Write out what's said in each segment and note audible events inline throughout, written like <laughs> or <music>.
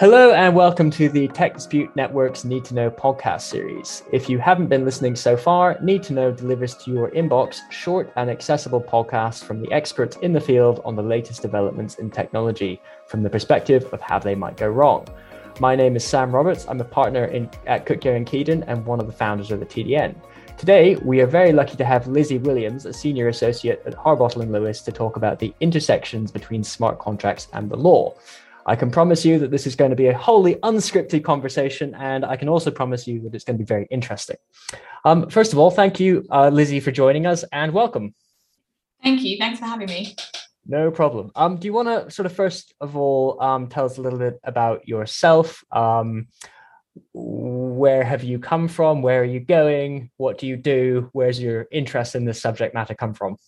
Hello and welcome to the Tech Dispute Network's Need to Know podcast series. If you haven't been listening so far, Need to Know delivers to your inbox short and accessible podcasts from the experts in the field on the latest developments in technology from the perspective of how they might go wrong. My name is Sam Roberts. I'm a partner in, at Cooke Young and Keidan and one of the founders of the TDN. Today, we are very lucky to have Lizzie Williams, a senior associate at Harbottle and Lewis, to talk about the intersections between smart contracts and the law. I can promise you that this is going to be a wholly unscripted conversation, and I can also promise you that it's going to be very interesting. Um, first of all, thank you, uh, Lizzie, for joining us, and welcome. Thank you. Thanks for having me. No problem. Um, do you want to sort of first of all um, tell us a little bit about yourself? Um, where have you come from? Where are you going? What do you do? Where's your interest in this subject matter come from?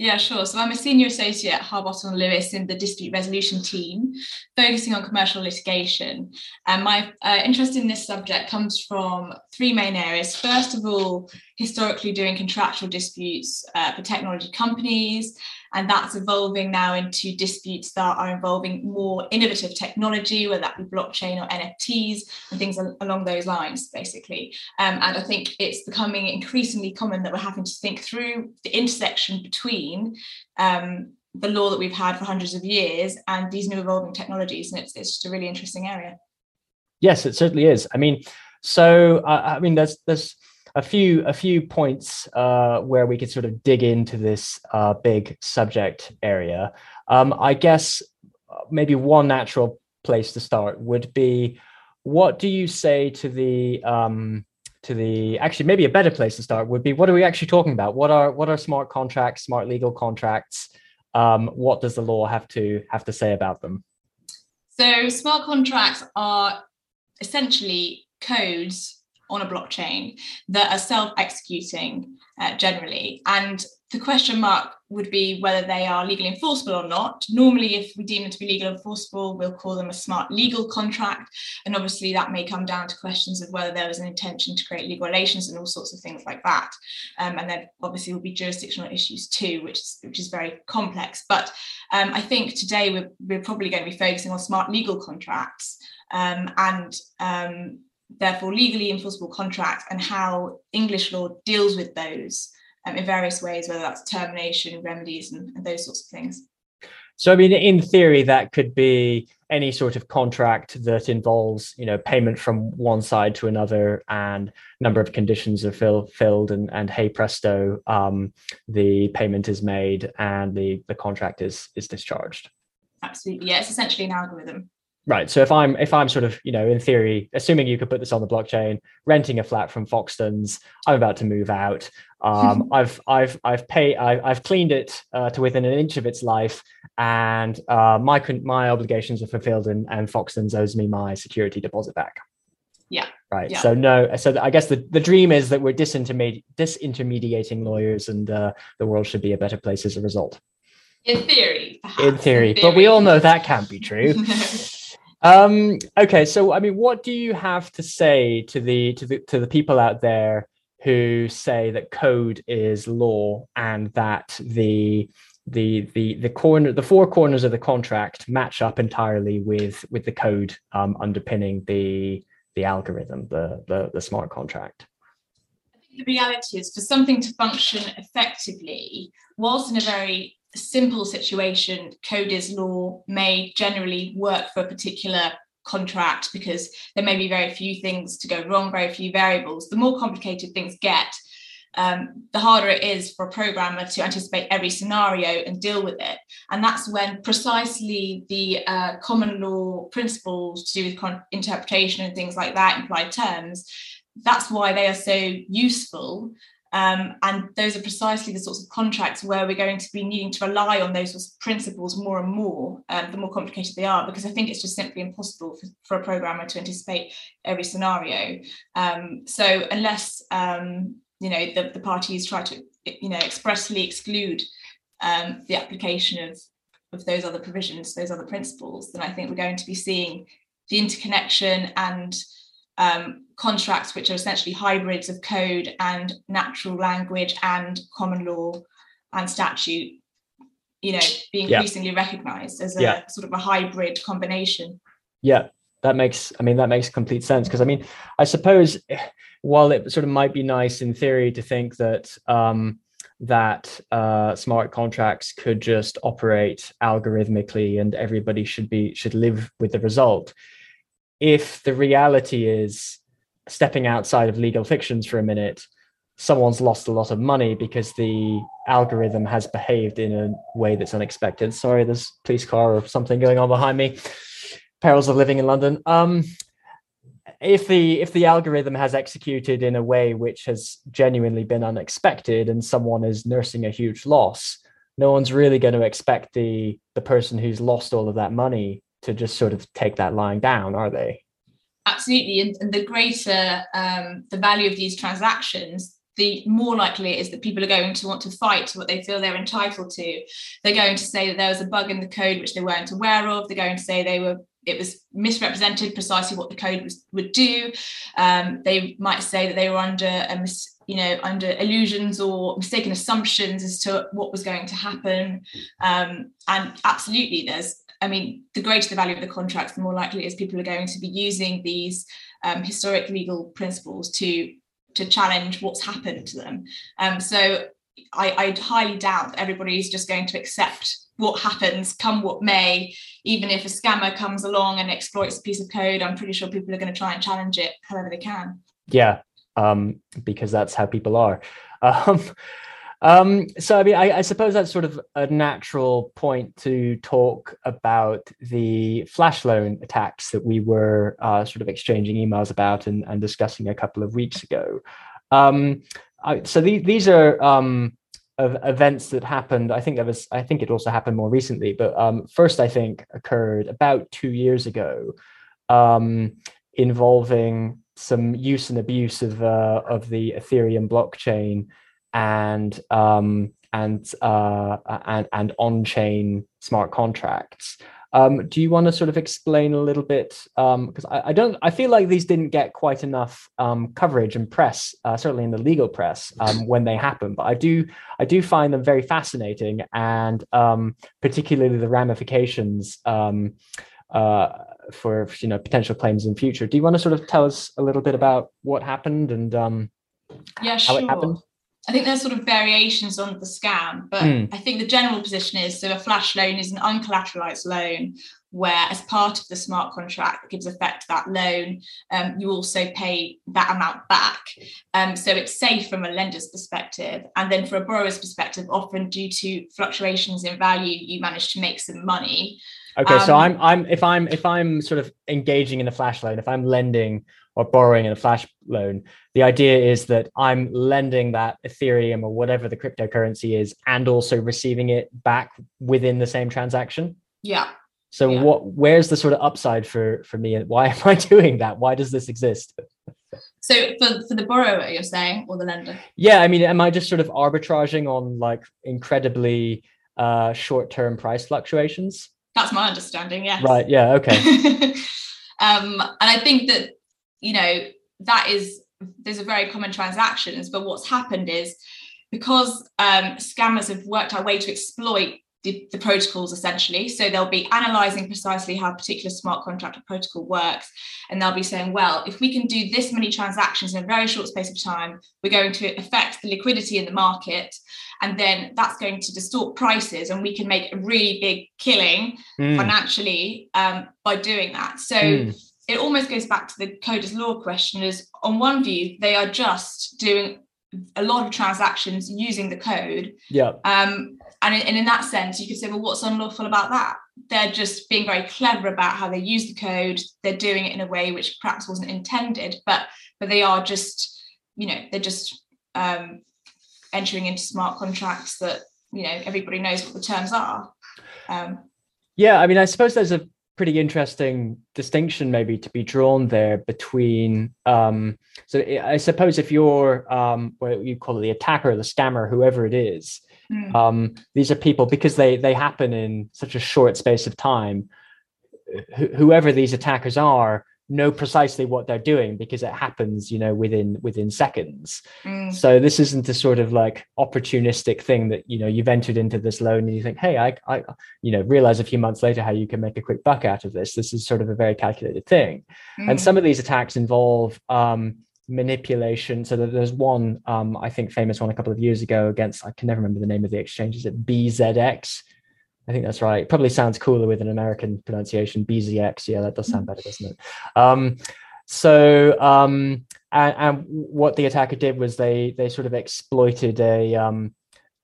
Yeah, sure. So I'm a senior associate at Harbottle and Lewis in the dispute resolution team, focusing on commercial litigation. And my uh, interest in this subject comes from three main areas. First of all, historically doing contractual disputes uh, for technology companies, and that's evolving now into disputes that are involving more innovative technology, whether that be blockchain or NFTs and things along those lines, basically. Um, and I think it's becoming increasingly common that we're having to think through the intersection between um, the law that we've had for hundreds of years and these new evolving technologies. And it's, it's just a really interesting area. Yes, it certainly is. I mean, so uh, I mean, there's there's a few a few points uh, where we could sort of dig into this uh, big subject area. Um, I guess uh, maybe one natural place to start would be what do you say to the um, to the actually maybe a better place to start would be what are we actually talking about? What are what are smart contracts, smart legal contracts? Um, what does the law have to have to say about them? So smart contracts are essentially codes on a blockchain that are self-executing uh, generally and the question mark would be whether they are legally enforceable or not. Normally, if we deem them to be legal enforceable, we'll call them a smart legal contract. And obviously, that may come down to questions of whether there was an intention to create legal relations and all sorts of things like that. Um, and then obviously will be jurisdictional issues too, which is, which is very complex. But um, I think today we're, we're probably going to be focusing on smart legal contracts um, and um, therefore legally enforceable contracts and how English law deals with those um, in various ways, whether that's termination, remedies, and, and those sorts of things. So, I mean, in theory, that could be any sort of contract that involves, you know, payment from one side to another, and number of conditions are fill, filled, and and hey presto, um, the payment is made and the the contract is is discharged. Absolutely, yeah. It's essentially an algorithm. Right. So if I'm if I'm sort of you know in theory, assuming you could put this on the blockchain, renting a flat from Foxtons, I'm about to move out. Um, <laughs> I've I've I've paid I've, I've cleaned it uh, to within an inch of its life, and uh, my my obligations are fulfilled, and and Foxtons owes me my security deposit back. Yeah. Right. Yeah. So no. So I guess the, the dream is that we're disintermedi- disintermediating lawyers, and uh, the world should be a better place as a result. In theory. Perhaps. In theory, In theory. but we all know that can't be true. <laughs> Um, okay, so I mean, what do you have to say to the to the to the people out there who say that code is law and that the the the the corner the four corners of the contract match up entirely with with the code um, underpinning the the algorithm, the, the the smart contract? I think the reality is for something to function effectively, whilst in a very simple situation, code is law may generally work for a particular contract because there may be very few things to go wrong, very few variables. The more complicated things get, um, the harder it is for a programmer to anticipate every scenario and deal with it. And that's when precisely the uh, common law principles to do with con- interpretation and things like that, implied terms, that's why they are so useful um, and those are precisely the sorts of contracts where we're going to be needing to rely on those sorts of principles more and more, um, the more complicated they are, because I think it's just simply impossible for, for a programmer to anticipate every scenario. Um, so unless um, you know the, the parties try to you know expressly exclude um, the application of of those other provisions, those other principles, then I think we're going to be seeing the interconnection and um, contracts which are essentially hybrids of code and natural language and common law and statute you know be increasingly yeah. recognized as a yeah. sort of a hybrid combination yeah that makes i mean that makes complete sense because i mean i suppose <sighs> while it sort of might be nice in theory to think that um, that uh, smart contracts could just operate algorithmically and everybody should be should live with the result if the reality is stepping outside of legal fictions for a minute someone's lost a lot of money because the algorithm has behaved in a way that's unexpected. Sorry there's police car or something going on behind me. Perils of living in london. Um, if the if the algorithm has executed in a way which has genuinely been unexpected and someone is nursing a huge loss no one's really going to expect the the person who's lost all of that money to just sort of take that lying down are they absolutely and, and the greater um, the value of these transactions the more likely it is that people are going to want to fight what they feel they're entitled to. They're going to say that there was a bug in the code which they weren't aware of. They're going to say they were it was misrepresented precisely what the code was, would do. Um, they might say that they were under a mis, you know under illusions or mistaken assumptions as to what was going to happen. Um, and absolutely, there's I mean, the greater the value of the contracts, the more likely it is people are going to be using these um, historic legal principles to to challenge what's happened to them. Um, so I, I highly doubt that everybody is just going to accept what happens, come what may. Even if a scammer comes along and exploits a piece of code, I'm pretty sure people are going to try and challenge it however they can. Yeah, um, because that's how people are. <laughs> Um, um, so, I mean, I, I, suppose that's sort of a natural point to talk about the flash loan attacks that we were uh, sort of exchanging emails about and, and, discussing a couple of weeks ago. Um, I, so the, these are um, events that happened. I think was. I think it also happened more recently, but um, first I think occurred about two years ago, um, involving some use and abuse of uh, of the Ethereum blockchain and um, and uh, and and on chain smart contracts. Um, do you want to sort of explain a little bit? Because um, I, I, don't, I feel like these didn't get quite enough um, coverage and press, uh, certainly in the legal press, um, when they happen. But I do, I do find them very fascinating, and um, particularly the ramifications um, uh, for you know potential claims in future. Do you want to sort of tell us a little bit about what happened and yeah, how it happened? I think there's sort of variations on the scam, but mm. I think the general position is so a flash loan is an uncollateralized loan where, as part of the smart contract that gives effect to that loan, um, you also pay that amount back. Um, so it's safe from a lender's perspective. And then for a borrower's perspective, often due to fluctuations in value, you manage to make some money. Okay, um, so I'm I'm if I'm if I'm sort of engaging in a flash loan, if I'm lending or borrowing in a flash loan, the idea is that I'm lending that Ethereum or whatever the cryptocurrency is, and also receiving it back within the same transaction. Yeah. So yeah. what? Where's the sort of upside for for me? And why <laughs> am I doing that? Why does this exist? So for, for the borrower, you're saying, or the lender? Yeah, I mean, am I just sort of arbitraging on like incredibly uh, short term price fluctuations? That's my understanding. Yes. Right. Yeah. Okay. <laughs> um, and I think that you know that is there's a very common transactions but what's happened is because um, scammers have worked out a way to exploit the, the, protocols essentially so they'll be analyzing precisely how a particular smart contract or protocol works and they'll be saying well if we can do this many transactions in a very short space of time we're going to affect the liquidity in the market and then that's going to distort prices and we can make a really big killing mm. financially um, by doing that so mm it almost goes back to the coder's law question is on one view they are just doing a lot of transactions using the code. Yeah. Um and in, and in that sense you could say well what's unlawful about that? They're just being very clever about how they use the code. They're doing it in a way which perhaps wasn't intended but but they are just you know they're just um entering into smart contracts that you know everybody knows what the terms are. Um yeah i mean i suppose there's a pretty interesting distinction maybe to be drawn there between um, so i suppose if you're um, what you call it the attacker the scammer whoever it is mm. um, these are people because they they happen in such a short space of time wh- whoever these attackers are know precisely what they're doing because it happens you know within within seconds. Mm. so this isn't a sort of like opportunistic thing that you know you've entered into this loan and you think hey i i you know realize a few months later how you can make a quick buck out of this. This is sort of a very calculated thing. And Mm. some of these attacks involve um manipulation. So that there's one um i think famous one a couple of years ago against i can never remember the name of the exchange is it bzx I think that's right. Probably sounds cooler with an American pronunciation, BZX. Yeah, that does sound better, doesn't it? Um, so, um, and, and what the attacker did was they they sort of exploited a um,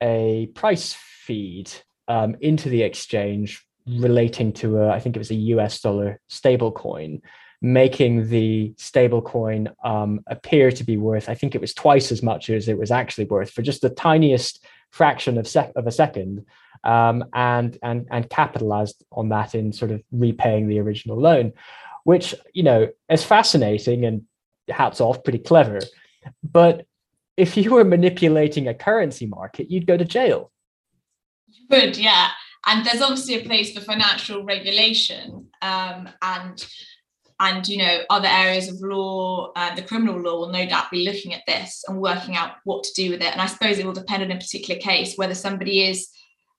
a price feed um, into the exchange relating to a, I think it was a US dollar stable coin, making the stable coin um, appear to be worth, I think it was twice as much as it was actually worth for just the tiniest fraction of, sec- of a second um, and and and capitalized on that in sort of repaying the original loan, which you know is fascinating and hats off, pretty clever. But if you were manipulating a currency market, you'd go to jail. Good, yeah. And there's obviously a place for financial regulation um, and and you know other areas of law uh, the criminal law will no doubt be looking at this and working out what to do with it and i suppose it will depend on a particular case whether somebody is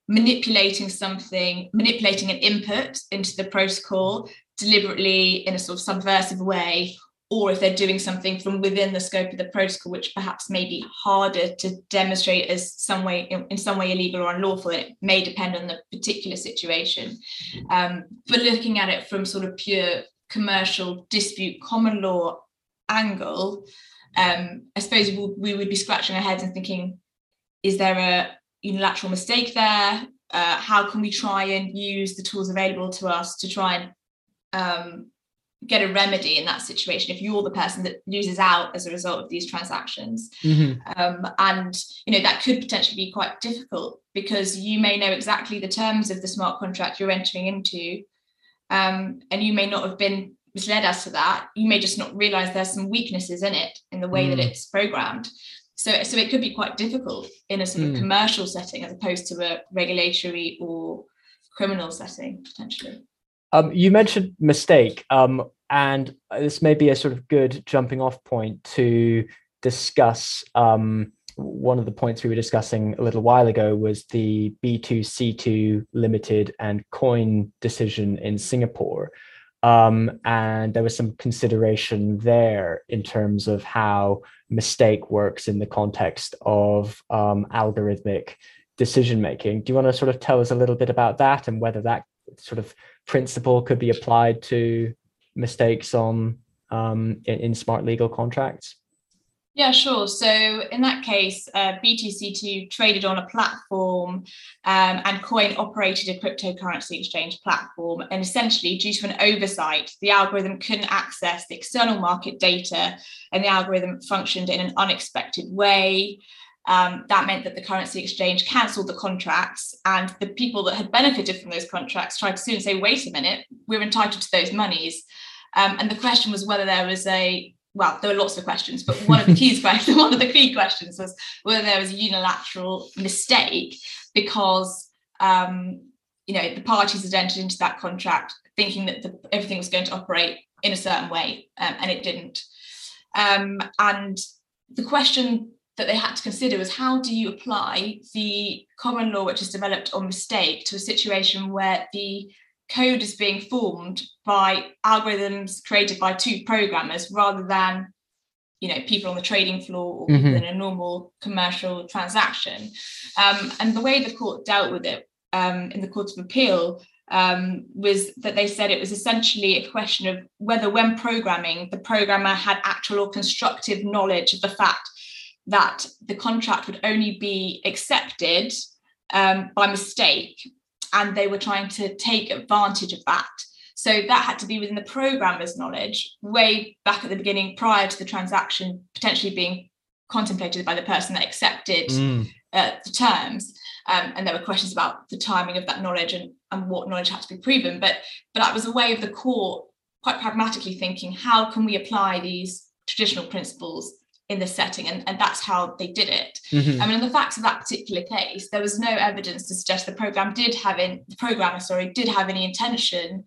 manipulating something manipulating an input into the protocol deliberately in a sort of subversive way or if they're doing something from within the scope of the protocol which perhaps may be harder to demonstrate as some way in, some way illegal or unlawful it may depend on the particular situation. Um, but looking at it from sort of pure commercial dispute common law angle um, i suppose we would be scratching our heads and thinking is there a unilateral mistake there. Uh, how can we try and use the tools available to us to try and um, get a remedy in that situation if you're the person that loses out as a result of these transactions? Um, and you know that could potentially be quite difficult because you may know exactly the terms of the smart contract you're entering into um, and you may not have been misled as to that. You may just not realize there's some weaknesses in it in the way Mm. that it's programmed so so it could be quite difficult in a sort of Mm. commercial setting as opposed to a regulatory or criminal setting potentially Um, you mentioned mistake, um, and this may be a sort of good jumping off point to discuss. Um, one of the points we were discussing a little while ago was the B2C2 limited and Quoine decision in Singapore. Um, and there was some consideration there in terms of how mistake works in the context of um, algorithmic decision making. Do you want to sort of tell us a little bit about that and whether that sort of principle could be applied to mistakes on um, in, in smart legal contracts? Yeah, sure. So in that case, uh, B2C2 traded on a platform um, and Quoine operated a cryptocurrency exchange platform. And essentially, due to an oversight, the algorithm couldn't access the external market data and the algorithm functioned in an unexpected way. Um, that meant that the currency exchange cancelled the contracts, and the people that had benefited from those contracts tried to sue and say, wait a minute, we're entitled to those monies. Um, and the question was whether there was a well, there were lots of questions, but one of the key <laughs> questions, one of the key questions was whether there was a unilateral mistake because um, you know the parties had entered into that contract thinking that the, everything was going to operate in a certain way, um, and it didn't. Um, and the question that they had to consider was how do you apply the common law which is developed on mistake to a situation where the code is being formed by algorithms created by two programmers rather than you know people on the trading floor or Mhm. in a normal commercial transaction um, and the way the court dealt with it um, in the court of appeal um, was that they said it was essentially a question of whether when programming the programmer had actual or constructive knowledge of the fact that the contract would only be accepted um, by mistake and they were trying to take advantage of that. So that had to be within the programmer's knowledge way back at the beginning, prior to the transaction potentially being contemplated by the person that accepted Mm. uh, the terms. Um, and there were questions about the timing of that knowledge and, and what knowledge had to be proven. But but that was a way of the court quite pragmatically thinking, how can we apply these traditional principles in this setting? And, and that's how they did it. Mhm. I mean, in the facts of that particular case, there was no evidence to suggest the program did have in the programmer, sorry, did have any intention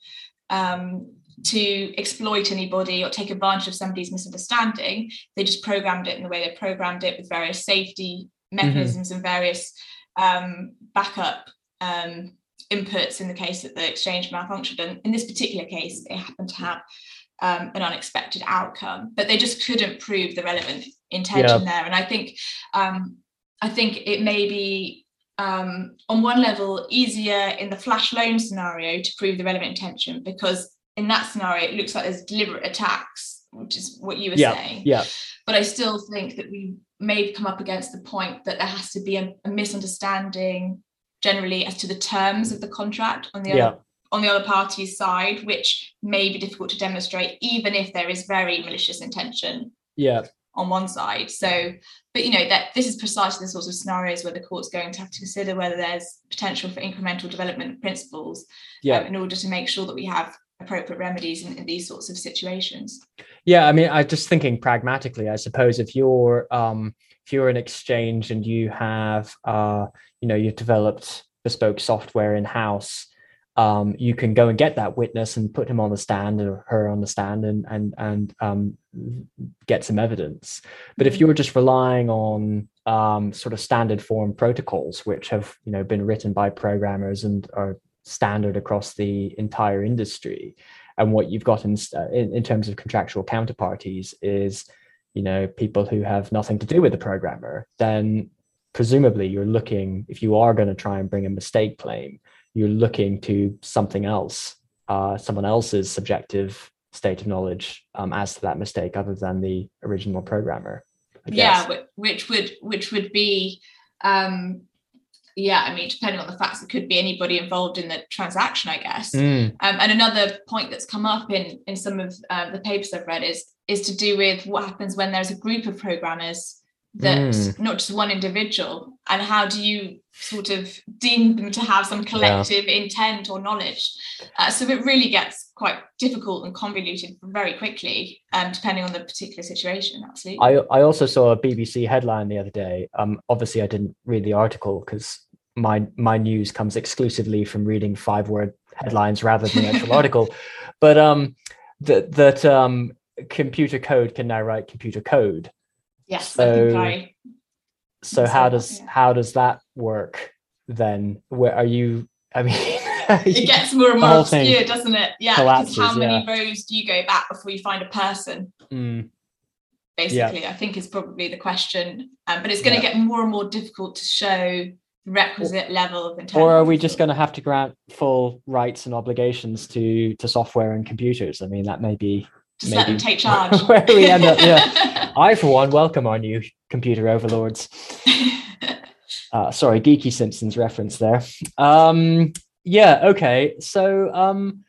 um, to exploit anybody or take advantage of somebody's misunderstanding. They just programmed it in the way they programmed it with various safety mechanisms mm-hmm. and various um, backup um, inputs in the case that the exchange malfunctioned. And in this particular case, it happened to have um, an unexpected outcome, but they just couldn't prove the relevant intention yeah. there. And I think um, I think it may be um, on one level easier in the flash loan scenario to prove the relevant intention because in that scenario it looks like there's deliberate attacks, which is what you were yeah. saying. Yeah. But I still think that we may come up against the point that there has to be a, a misunderstanding generally as to the terms of the contract on the yeah. other on the other party's side, which may be difficult to demonstrate, even if there is very malicious intention. Yeah. On one side. So, but you know, that this is precisely the sorts of scenarios where the court's going to have to consider whether there's potential for incremental development principles yeah. Um, in order to make sure that we have appropriate remedies in, in, these sorts of situations. Yeah, I mean, I just thinking pragmatically, I suppose if you're um if you're an exchange and you have uh, you know, you've developed bespoke software in-house um, you can go and get that witness and put him on the stand or her on the stand and and and um, get some evidence. But if mm-hmm. you're just relying on um, sort of standard form protocols, which have you know been written by programmers and are standard across the entire industry, and what you've got in, in, in terms of contractual counterparties is you know people who have nothing to do with the programmer, then presumably you're looking if you are going to try and bring a mistake claim you're looking to something else, uh, someone else's subjective state of knowledge um, as to that mistake, other than the original programmer. Yeah, which would which would be, um, yeah, I mean, depending on the facts, it could be anybody involved in the transaction, I guess. Mm. Um, and another point that's come up in in some of uh, the papers I've read is is to do with what happens when there's a group of programmers that mm. not just one individual and how do you sort of deem them to have some collective yeah. intent or knowledge? Uh, so it really gets quite difficult and convoluted very quickly um, depending on the particular situation absolutely. I, I also saw a bbc headline the other day. Um, obviously i didn't read the article because my my news comes exclusively from reading five word headlines rather than the actual <laughs> article. But um that that um computer code can now write computer code Yes, so, I so how does yeah. how does that work then? Where are you? I mean, <laughs> it gets more and more obscure, doesn't it? Yeah, because how many yeah. rows do you go back before you find a person? Mm. Basically, yeah. I think is probably the question. Um, but it's going to get more and more difficult to show the requisite level of intelligence. Or are we just going to have to grant full rights and obligations to to software and computers? I mean, that may be just maybe let them take charge. <laughs> where we end up, yeah. <laughs> I, for one, welcome our new computer overlords. <laughs> Uh, sorry, geeky Simpsons reference there. Um, yeah, okay. So um,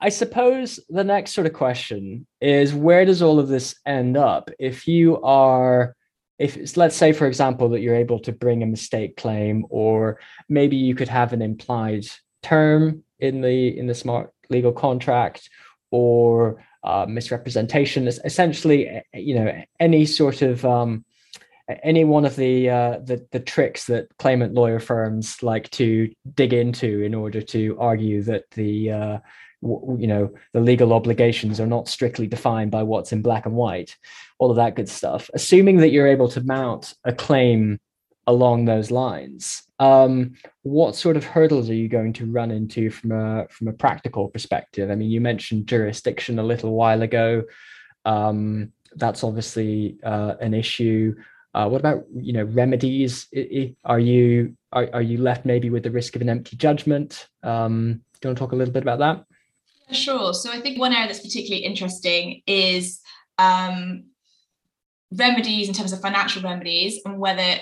I suppose the next sort of question is where does all of this end up? If you are, if let's say, for example, that you're able to bring a mistake claim, or maybe you could have an implied term in the in the smart legal contract, or uh, misrepresentation is essentially eh, you know any sort of um, any one of the, uh, the the tricks that claimant lawyer firms like to dig into in order to argue that the uh, w- you know the legal obligations are not strictly defined by what's in black and white all of that good stuff. Assuming that you're able to mount a claim along those lines. Um, what sort of hurdles are you going to run into from a from a practical perspective? I mean you mentioned jurisdiction a little while ago. Um, that's obviously uh, an issue. Uh, what about you know remedies? Are you are, are you left maybe with the risk of an empty judgment? Um, do you want to talk a little bit about that? Sure. So i think one area that's particularly interesting is um, remedies in terms of financial remedies and whether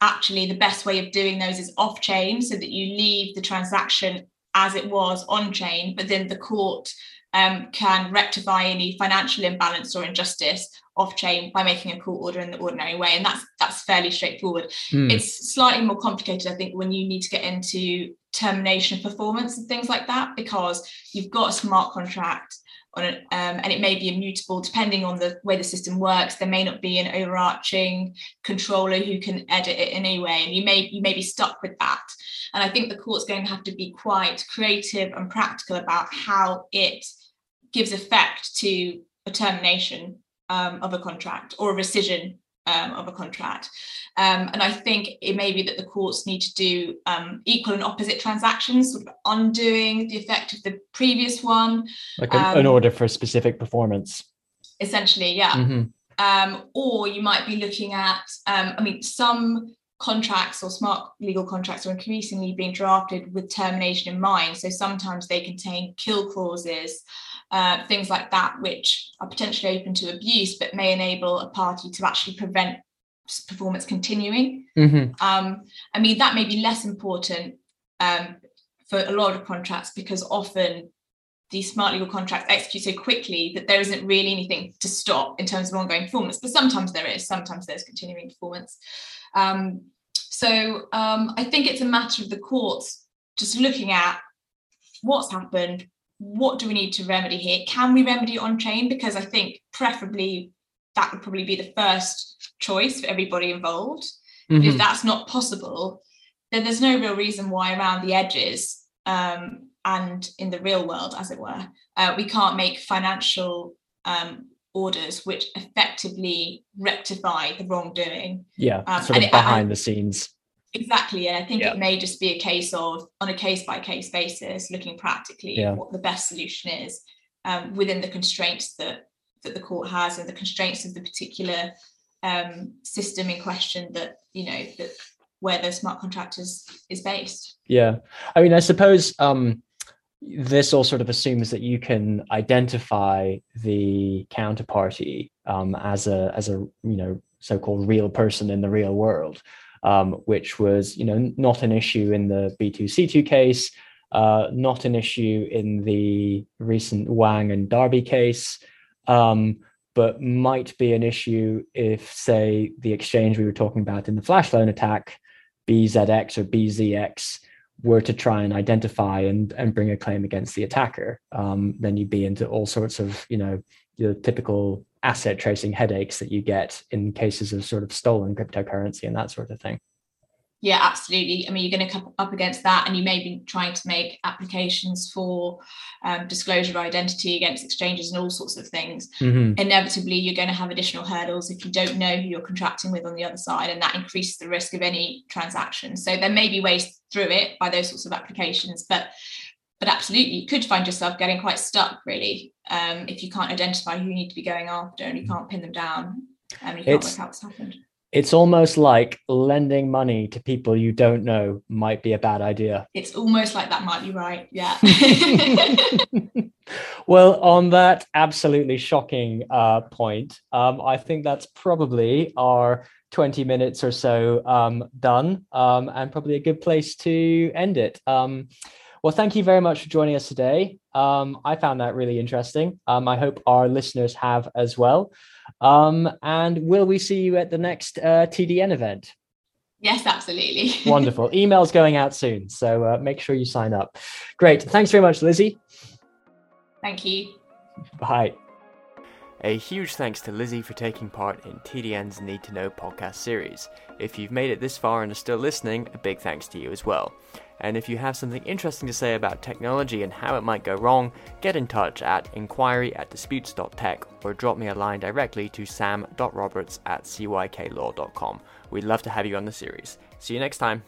actually the best way of doing those is off chain so that you leave the transaction as it was on chain, but then the court um, can rectify any financial imbalance or injustice off chain by making a court order in the ordinary way. And that's that's fairly straightforward. Mm. It's slightly more complicated, I think, when you need to get into termination of performance and things like that, because you've got a smart contract on um, and it may be immutable depending on the way the system works. There may not be an overarching controller who can edit it in any way, and you may you may be stuck with that. And I think the court's going to have to be quite creative and practical about how it gives effect to a termination um, of a contract or a rescission um, of a contract. Um, and I think it may be that the courts need to do um, equal and opposite transactions, sort of undoing the effect of the previous one. Like an, an um, order for specific performance. Essentially, yeah. Mm-hmm. Um, or you might be looking at, um, I mean, some contracts or smart legal contracts are increasingly being drafted with termination in mind. So sometimes they contain kill clauses uh, things like that, which are potentially open to abuse, but may enable a party to actually prevent performance continuing. Mm-hmm. Um, I mean, that may be less important um, for a lot of contracts because often these smart legal contracts execute so quickly that there isn't really anything to stop in terms of ongoing performance. But sometimes there is, sometimes there's continuing performance. Um, so um, I think it's a matter of the courts just looking at what's happened, what do we need to remedy here? Can we remedy on chain? Because I think preferably that would probably be the first choice for everybody involved. Mm-hmm. If that's not possible, then there's no real reason why around the edges um, and in the real world, as it were, uh, we can't make financial um, orders which effectively rectify the wrongdoing. Yeah, um, sort of behind it, the scenes. Exactly. And I think yeah. it may just be a case of, on a case by case basis, looking practically yeah. what the best solution is um, within the constraints that, that the court has and the constraints of the particular um, system in question that, you know, that where the smart contract is, is based. Yeah. I mean, I suppose um, this all sort of assumes that you can identify the counterparty um, as a as a you know so-called real person in the real world um, which was you know not an issue in the B2C2 case, uh, not an issue in the recent Wang and Darby case, um, but might be an issue if, say, the exchange we were talking about in the flash loan attack, BZX or BZX, were to try and identify and, and bring a claim against the attacker, um, then you'd be into all sorts of, you know, the typical asset tracing headaches that you get in cases of sort of stolen cryptocurrency and that sort of thing. Yeah, absolutely. I mean, you're going to come up against that, and you may be trying to make applications for um, disclosure of identity against exchanges and all sorts of things. Mm-hmm. Inevitably, you're going to have additional hurdles if you don't know who you're contracting with on the other side, and that increases the risk of any transaction. So there may be ways through it by those sorts of applications, but but absolutely, you could find yourself getting quite stuck, really, um, if you can't identify who you need to be going after and you can't pin them down and you can't it's, work out what's happened. It's almost like lending money to people you don't know might be a bad idea. It's almost like that might be right. Yeah. <laughs> well, on that absolutely shocking uh, point, um, I think that's probably our 20 minutes or so um, done um, and probably a good place to end it. Well, thank you very much for joining us today. Um, I found that really interesting. Um, I hope our listeners have as well. Um, and will we see you at the next uh, TDN event? Yes, absolutely. <laughs> Wonderful. Emails going out soon. So uh, make sure you sign up. Great. Thanks very much, Lizzie. Thank you. Bye. A huge thanks to Lizzie for taking part in TDN's Need to Know podcast series. If you've made it this far and are still listening, a big thanks to you as well. And if you have something interesting to say about technology and how it might go wrong, get in touch at inquiry at disputes.tech or drop me a line directly to sam.roberts at cyklaw.com. We'd love to have you on the series. See you next time.